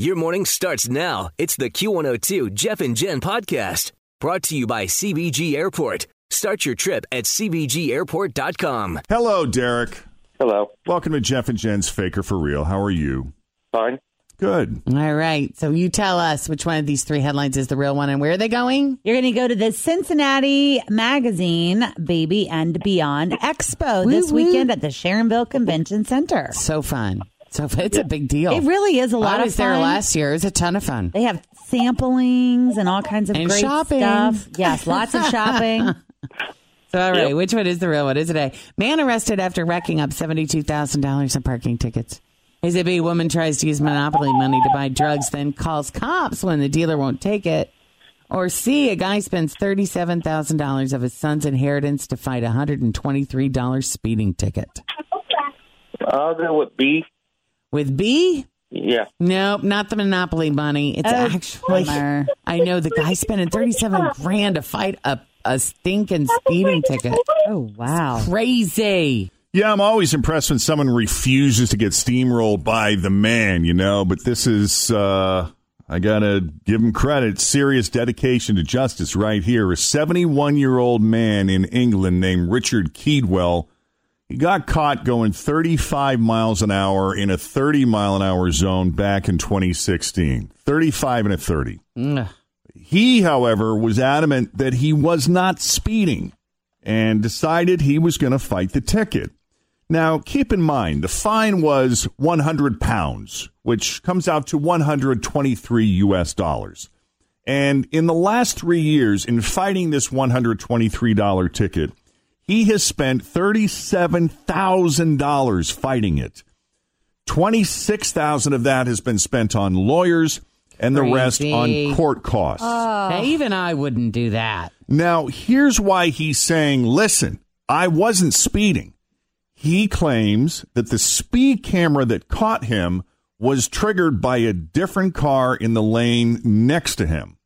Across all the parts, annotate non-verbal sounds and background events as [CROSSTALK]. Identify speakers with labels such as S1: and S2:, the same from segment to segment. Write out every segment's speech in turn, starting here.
S1: Your morning starts now. It's the Q102 Jeff and Jen podcast brought to you by CVG Airport. Start your trip at CVGAirport.com.
S2: Hello, Derek.
S3: Hello.
S2: Welcome to Jeff and Jen's Faker for Real. How are you?
S3: Fine.
S2: Good.
S4: All right. So you tell us which one of these three headlines is the real one and where are they going?
S5: You're going to go to the Cincinnati Magazine Baby and Beyond Expo this
S4: woo.
S5: weekend at the Sharonville Convention Center.
S4: So fun. So fun. It's a big deal.
S5: It really is a lot
S4: I was
S5: of fun.
S4: there last year. It was a ton of fun.
S5: They have samplings and all kinds of
S4: And
S5: great
S4: shopping.
S5: stuff. Yes, lots of shopping. [LAUGHS]
S4: So, all right, which one is the real one? Is today? Man arrested after racking up $72,000 in parking tickets. A ZB woman tries to use monopoly money to buy drugs, then calls cops when the dealer won't take it. Or C, a guy spends $37,000 of his son's inheritance to fight a $123 speeding ticket.
S3: I'll go with B.
S4: With B,
S3: Yeah.
S4: Nope, not the monopoly money. It's
S5: Oh,
S4: actually
S5: bummer.
S4: I know the guy spending thirty seven grand to fight a a stinking speeding ticket.
S5: Oh, wow.
S4: Crazy.
S2: Yeah, I'm always impressed when someone refuses to get steamrolled by the man, you know, but this is, uh, I gotta give him credit. Serious dedication to justice right here. A 71 year old man in England named Richard Keedwell. He got caught going 35 miles an hour in a 30 mile an hour zone back in 2016. 35 and a 30.
S4: Ugh.
S2: He, however, was adamant that he was not speeding and decided he was going to fight the ticket. Now, keep in mind, the fine was 100 pounds, which comes out to 123 U.S. dollars. And in the last three years, in fighting this $123 ticket, he has spent $37,000 fighting it. 26,000 of that has been spent on lawyers and the rest on court costs. Oh.
S4: Now, even I wouldn't do that.
S2: Now, here's why he's saying, listen, I wasn't speeding. He claims that the speed camera that caught him was triggered by a different car in the lane next to him.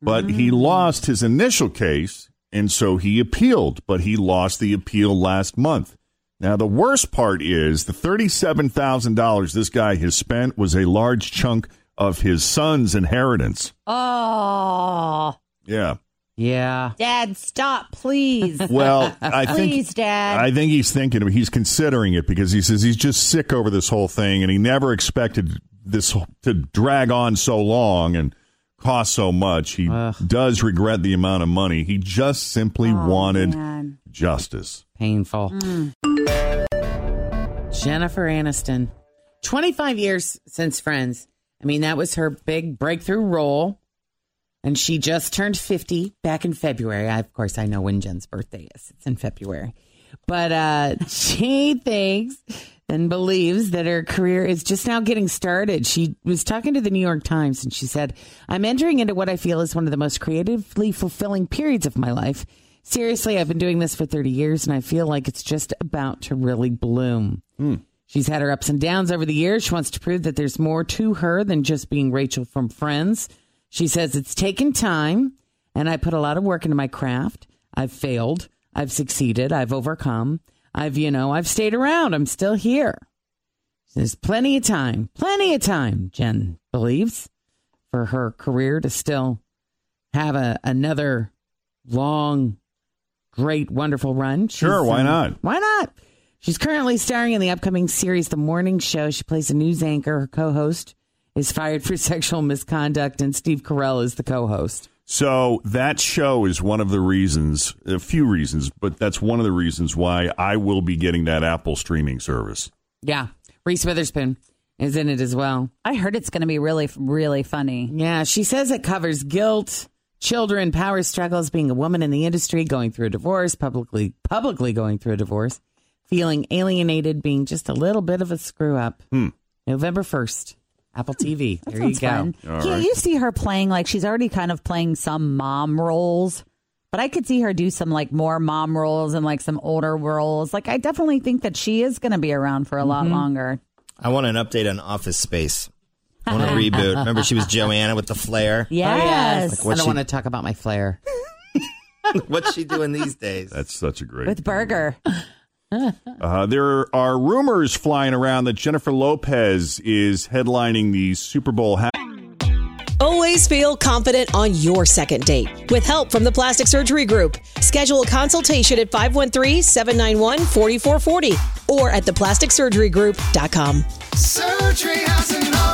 S2: But he mm. lost his initial case, and so he appealed, but he lost the appeal last month. Now, the worst part is the $37,000 this guy has spent was a large chunk of his son's inheritance.
S5: Oh,
S2: Yeah.
S4: Yeah.
S5: Dad, stop, please. [LAUGHS]
S2: Well, I think
S5: Please, Dad.
S2: I think he's thinking he's considering it because he says he's just sick over this whole thing and he never expected this to drag on so long and cost so much. He does regret the amount of money. He just simply wanted
S5: man.
S2: justice.
S4: Painful. Jennifer Aniston. 25 years since Friends. I mean, that was her big breakthrough role. And she just turned 50 back in February. I, of course, I know when Jen's birthday is. It's in February. But uh, [LAUGHS] she thinks and believes that her career is just now getting started. She was talking to the New York Times and she said, I'm entering into what I feel is one of the most creatively fulfilling periods of my life. Seriously, I've been doing this for 30 years and I feel like it's just about to really bloom. Hmm. She's had her ups and downs over the years. She wants to prove that there's more to her than just being Rachel from Friends. She says it's taken time and I put a lot of work into my craft. I've failed. I've succeeded. I've overcome. I've, you know, I've stayed around. I'm still here. There's plenty of time, plenty of time, Jen believes, for her career to still have a, another long, great, wonderful run.
S2: Sure, why
S4: um,
S2: not?
S4: Why not? She's currently starring in the upcoming series The Morning Show. She plays a news anchor, her co host, is fired for [LAUGHS] sexual misconduct, and Steve Carell is the co-host.
S2: So that show is one of the reasons, a few reasons, but that's one of the reasons why I will be getting that Apple streaming service.
S4: Yeah, Reese Witherspoon is in it as well.
S5: I heard it's going to be really, really funny.
S4: Yeah, she says it covers guilt, children, power struggles, being a woman in the industry, going through a divorce, publicly publicly going through a divorce, feeling alienated, being just a little bit of a screw up. Hmm. November first, Apple TV.
S5: That
S4: there you go.
S5: fun. Yeah,
S2: right.
S5: you see her playing like she's already kind of playing some mom roles, but I could see her do some like more mom roles and like some older roles. Like I definitely think that she is going to be around for a lot mm-hmm. longer.
S6: I want an update on Office Space. I want a [LAUGHS] reboot. Remember, she was Joanna with the flair. [LAUGHS]
S5: Yes, oh,
S4: I
S6: What's
S4: don't
S6: she-
S4: want to talk about my flair. [LAUGHS]
S6: What's she doing these days?
S2: That's such a great.
S5: with Burger.
S2: Uh, there are rumors flying around that Jennifer Lopez is headlining the Super Bowl. Ha-
S7: Always feel confident on your second date. With help from the Plastic Surgery Group, schedule a consultation at 513-791-4440 or at theplasticsurgerygroup.com.
S8: Surgery has an art.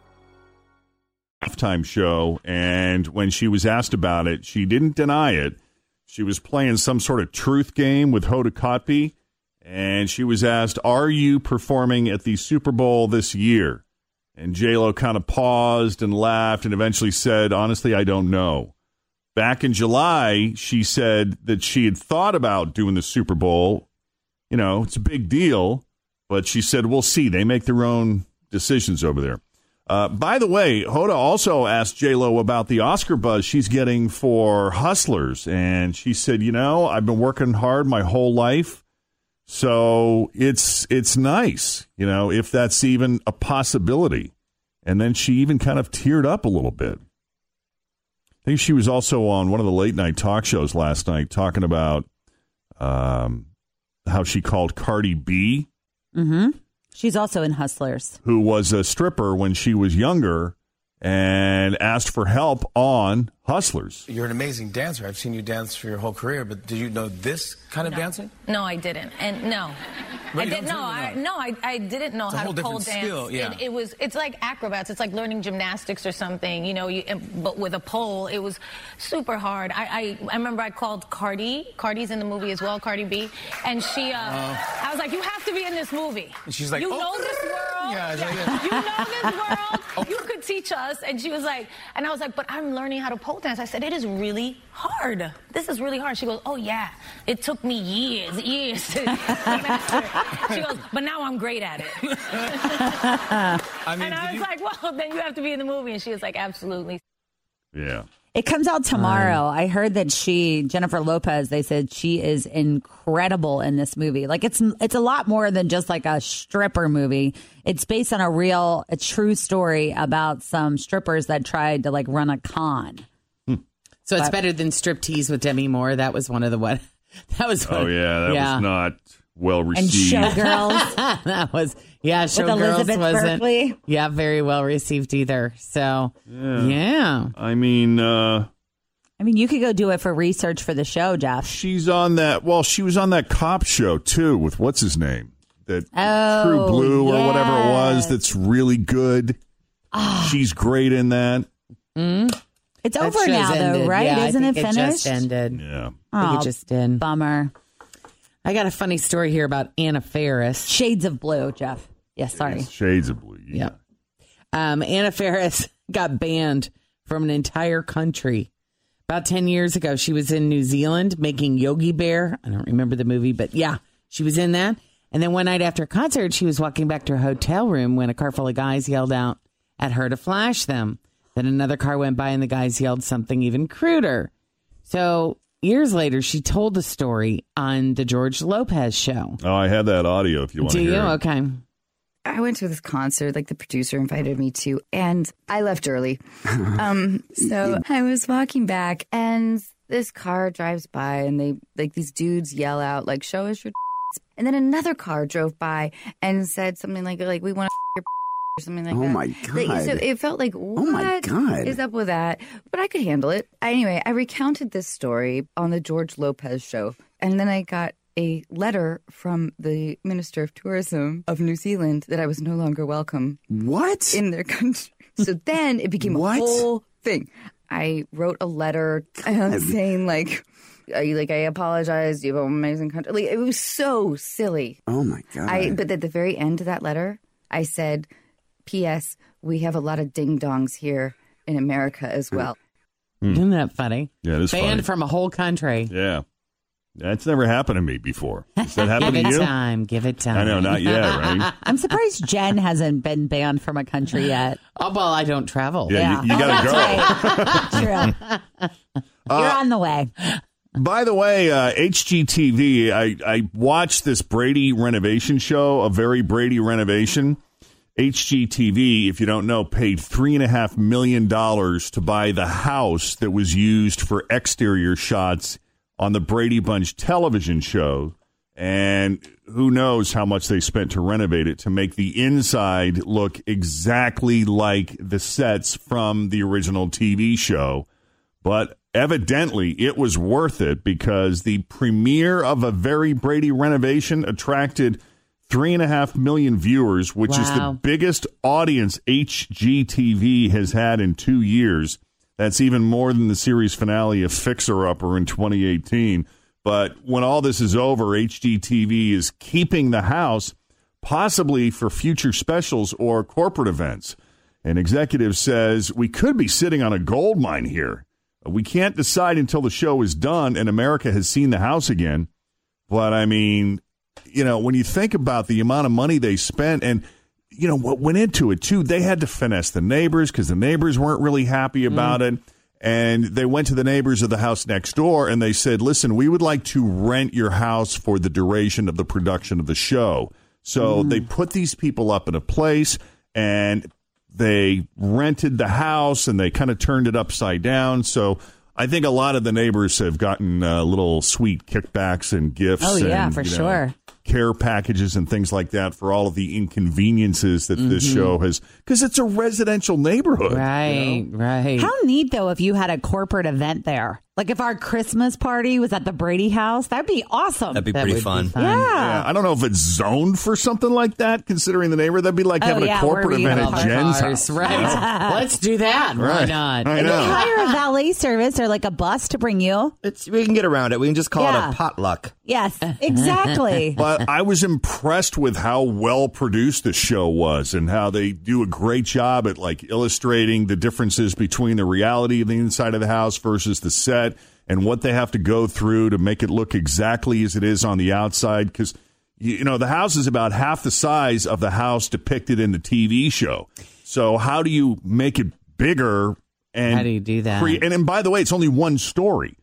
S2: Halftime show, and when she was asked about it, she didn't deny it. She was playing some sort of truth game with Hoda Kotb, and she was asked, "Are you performing at the Super Bowl this year?" And J Lo kind of paused and laughed, and eventually said, "Honestly, I don't know." Back in July, she said that she had thought about doing the Super Bowl. You know, it's a big deal, but she said, "We'll see. They make their own decisions over there." Uh, by the way, Hoda also asked J Lo about the Oscar buzz she's getting for Hustlers, and she said, "You know, I've been working hard my whole life, so it's it's nice, you know, if that's even a possibility." And then she even kind of teared up a little bit. I think she was also on one of the late night talk shows last night talking about um, how she called Cardi B
S5: Mm-hmm. She's also in Hustlers.
S2: who was a stripper when she was younger and asked for help on Hustlers.
S8: You're an amazing dancer. I've seen you dance for your whole career, but did you know this kind of dancing?
S9: No, I didn't, and no,
S8: But
S9: I didn't.
S8: don't
S9: No, I, no, I, I didn't know
S8: It's a
S9: how
S8: whole
S9: to pole
S8: different
S9: dance.
S8: skill, yeah.
S9: It, it was. It's like acrobats. It's like learning gymnastics or something. You know, you, but with a pole, it was super hard. I, I, I remember I called Cardi. Cardi's in the movie as well, Cardi B, and she. Uh, I was like, you have to be in this movie.
S8: And she's like,
S9: you
S8: oh.
S9: know this world.
S8: Yeah, it's.
S9: You know this [LAUGHS] world. Oh. You could teach us. And she was like, and I was like, but I'm learning how to pole dance. I said, it is really hard. This is really hard. She goes, oh yeah, it took me years, years to [LAUGHS] master. She goes, but now I'm great at it. [LAUGHS]
S8: I mean,
S9: and I was
S8: you-
S9: like, well, then you have to be in the movie. And she was like, absolutely.
S2: Yeah.
S5: It comes out tomorrow. I heard that she, Jennifer Lopez, they said she is incredible in this movie. Like it's it's a lot more than just like a stripper movie. It's based on a real, a true story about some strippers that tried to like run a con. Hmm.
S4: So it's better than striptease with Demi Moore. That was one of the what? [LAUGHS] That was oh, one,
S2: Oh yeah, that
S4: yeah.
S2: was not well received.
S5: And
S2: received.
S5: Showgirls. [LAUGHS]
S4: that was yeah. Showgirls
S5: Elizabeth
S4: wasn't
S5: Berkley.
S4: yeah very well received either. So yeah.
S2: I mean, uh,
S5: I mean, you could go do it for research for the show, Jeff.
S2: she's on that. Well, she was on that cop show too with what's his name, that
S5: Oh,
S2: True Blue or whatever it was.
S5: yes.
S2: That's really good. she's great in that.
S5: It's
S4: That
S5: over
S4: show's
S5: now, though, right?
S4: Yeah, I
S5: Isn't it
S4: think
S5: finished?
S4: just ended.
S2: Yeah.
S4: I think
S5: Oh,
S4: it just did.
S5: Bummer.
S4: I got a funny story here about Anna Faris.
S5: Shades of blue, Jeff. Yes, sorry.
S2: Shades of blue. Yeah.
S4: Yep. Um, Anna Faris [LAUGHS] got banned from an entire country. About 10 years ago, she was in New Zealand making Yogi Bear. I don't remember the movie, but yeah, she was in that. And then one night after a concert, she was walking back to her hotel room when a car full of guys yelled out at her to flash them. Then another car went by and the guys yelled something even cruder. So years later, she told the story on the George Lopez show.
S2: Oh, I have that audio if you want
S4: Do
S2: to
S4: you?
S2: hear it.
S4: Okay.
S10: I went to this concert, like the producer invited me to, and I left early. [LAUGHS] um, so I was walking back, and this car drives by, and they like these dudes yell out like, "Show us your," [LAUGHS] and then another car drove by and said something like, "Like we want to." [LAUGHS] your or something like
S11: Oh,
S10: that.
S11: Oh my
S10: Like,
S11: God.
S10: So it felt like, what
S11: Oh, my God.
S10: is up with that? But I could handle it. Anyway, I recounted this story on the George Lopez show. And then I got a letter from the Minister of Tourism of New Zealand that I was no longer welcome.
S11: What?
S10: In their [LAUGHS] country. So then it became
S11: What?
S10: a whole thing. I wrote a letter [LAUGHS] saying, like, I, like I apologize. You have an amazing country. Like it was so silly.
S11: Oh my god!
S10: I but at the very end of that letter, I said, "P.S. We have a lot of ding dongs here in America as hmm. well."
S4: Isn't that funny?
S2: Yeah, it is
S4: Banned
S2: funny.
S4: from a whole country.
S2: Yeah. That's never happened to me before. Does that [LAUGHS] happen
S4: Give
S2: to
S4: it
S2: you?
S4: time. Give it time.
S2: I know, not yet, [LAUGHS] right?
S5: I'm surprised Jen hasn't been banned from a country yet.
S4: Oh, well, I don't travel.
S2: Yeah, you, you got to go.
S5: True. [LAUGHS] You're on the way.
S2: By the way, uh, HGTV, I, I watched this Brady renovation show, a very Brady renovation. HGTV, if you don't know, paid $3.5 million to buy the house that was used for exterior shots on the Brady Bunch television show. And who knows how much they spent to renovate it to make the inside look exactly like the sets from the original TV show. But evidently, it was worth it because the premiere of a very Brady renovation attracted three and a half million viewers, which is the biggest audience HGTV has had in two years. That's even more than the series finale of Fixer Upper in 2018. But when all this is over, HGTV is keeping the house, possibly for future specials or corporate events. An executive says we could be sitting on a gold mine here. We can't decide until the show is done and America has seen the house again. But I mean, you know, when you think about the amount of money they spent and you know what went into it too, they had to finesse the neighbors because the neighbors weren't really happy about it. And they went to the neighbors of the house next door and they said, "Listen, we would like to rent your house for the duration of the production of the show." So they put these people up in a place and they rented the house and they kind of turned it upside down. So I think a lot of the neighbors have gotten uh, little sweet kickbacks and gifts.
S5: Oh, yeah,
S2: and,
S5: for
S2: you know,
S5: sure.
S2: Care packages and things like that for all of the inconveniences that this
S5: Mhm.
S2: show has, because it's a residential neighborhood.
S4: Right, right.
S5: How neat though if you had a corporate event there. Like if our Christmas party was at the Brady house, that'd be awesome.
S6: That'd be pretty fun.
S5: Yeah.
S2: Yeah, I don't know if it's zoned for something like that, considering the neighborhood. That'd be like
S5: Oh,
S2: having
S5: yeah,
S2: a corporate
S5: we
S2: event
S5: have
S2: at
S5: our
S2: Jen's
S4: Cars,
S2: house.
S4: right. [LAUGHS] Let's do that. Why
S2: Right.
S4: not?
S2: I
S5: And
S2: know.
S5: they hire a [LAUGHS] valet service or like a bus to bring you.
S6: It's we can get around it. We can just call
S5: Yeah.
S6: it a potluck.
S5: Yes, [LAUGHS] exactly.
S2: but I was impressed with how well produced the show was and how they do a great job at like illustrating the differences between the reality of the inside of the house versus the set and what they have to go through to make it look exactly as it is on the outside because you know the house is about half the size of the house depicted in the TV show. So how do you make it bigger and
S4: How do you do that?
S2: crea- and, and by the way, it's only one story.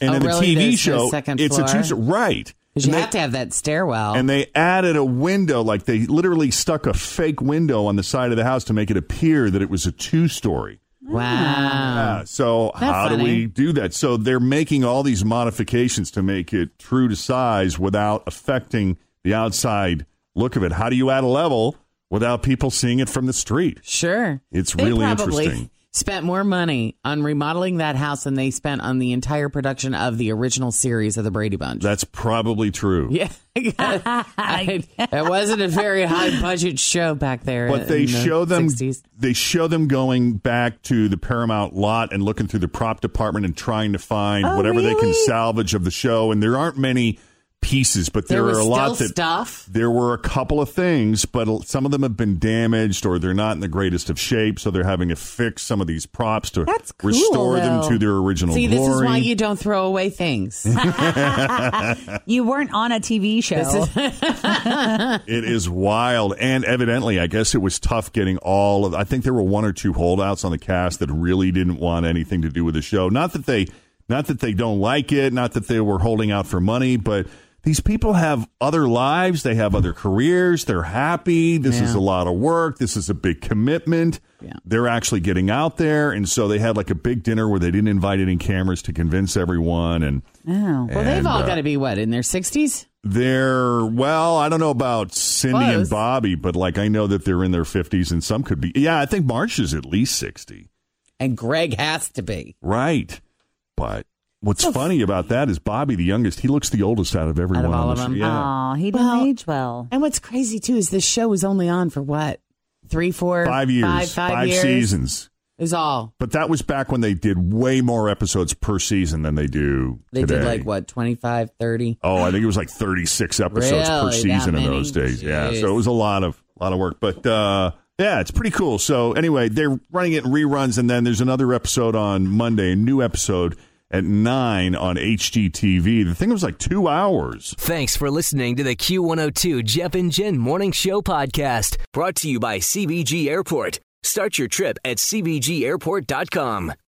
S2: And
S4: Oh,
S2: in the
S4: really?
S2: TV
S4: There's
S2: show, it's a
S4: floor?
S2: two right.
S4: Because you
S2: they-
S4: have to have that stairwell.
S2: and they added a window, like they literally stuck a fake window on the side of the house to make it appear that it was a two story.
S4: Wow.
S2: Yeah, so
S4: That's
S2: how do we do that? So they're making all these modifications to make it true to size without affecting the outside look of it. How do you add a level without people seeing it from the street?
S4: Sure.
S2: It's
S4: They
S2: really
S4: probably
S2: interesting.
S4: Spent more money on remodeling that house than they spent on the entire production of the original series of the Brady Bunch.
S2: That's probably true.
S4: yeah, [LAUGHS] I- [LAUGHS] it wasn't a very high budget show back there.
S2: But they
S4: the
S2: show them
S4: 60s.
S2: they show them going back to the Paramount lot and looking through the prop department and trying to find
S5: Oh,
S2: whatever they can salvage of the show. And there aren't many pieces, but there,
S4: There
S2: are a lot that
S4: stuff.
S2: there were a couple of things, but some of them have been damaged or they're not in the greatest of shape, so they're having to fix some of these props to
S5: cool,
S2: restore them to their original
S4: See,
S2: glory.
S4: this is why you don't throw away things. [LAUGHS]
S5: you weren't on a TV show.
S4: This is- [LAUGHS]
S2: It is wild, and evidently, I guess it was tough getting all of. I think there were one or two holdouts on the cast that really didn't want anything to do with the show. Not that they, not that they don't like it, not that they were holding out for money, but these people have other lives, they have other careers, they're happy. This is a lot of work. This is a big commitment.
S4: Yeah.
S2: They're actually getting out there, and so they had like a big dinner where they didn't invite any cameras to convince everyone and
S4: Oh, well, they've all
S2: uh,
S4: got to be what in their sixties.
S2: they're well, I don't know about Cindy and Bobby, but like I know that they're in their 50s and some could be. Yeah, I think Marsh is at least 60.
S4: And Greg has to be.
S2: Right. But what's funny about that is Bobby, the youngest, he looks the oldest out of everyone.
S4: Out of all
S2: on
S4: of
S2: the show.
S4: them?
S2: Yeah.
S5: Aw, he didn't
S4: Well,
S5: age well.
S4: And what's crazy too is this show was only on for what three, four,
S2: Five years,
S4: five, five years?
S2: seasons.
S4: Is all
S2: But that was back when they did way more episodes per season than they do
S4: they
S2: today.
S4: did like what 25, 30?
S2: Oh, I think it was like 36 episodes per
S4: Really? That
S2: season in those days. Yeah. So it was a lot of a lot of work, but uh yeah, it's pretty cool. So anyway, they're running it in reruns and then there's another episode on Monday, a new episode at 9 on HGTV. The thing was like 2 hours.
S1: Thanks for listening to the Q102 Jeff and Jen Morning Show podcast, brought to you by CVG Airport. Start your trip at CVGAirport.com.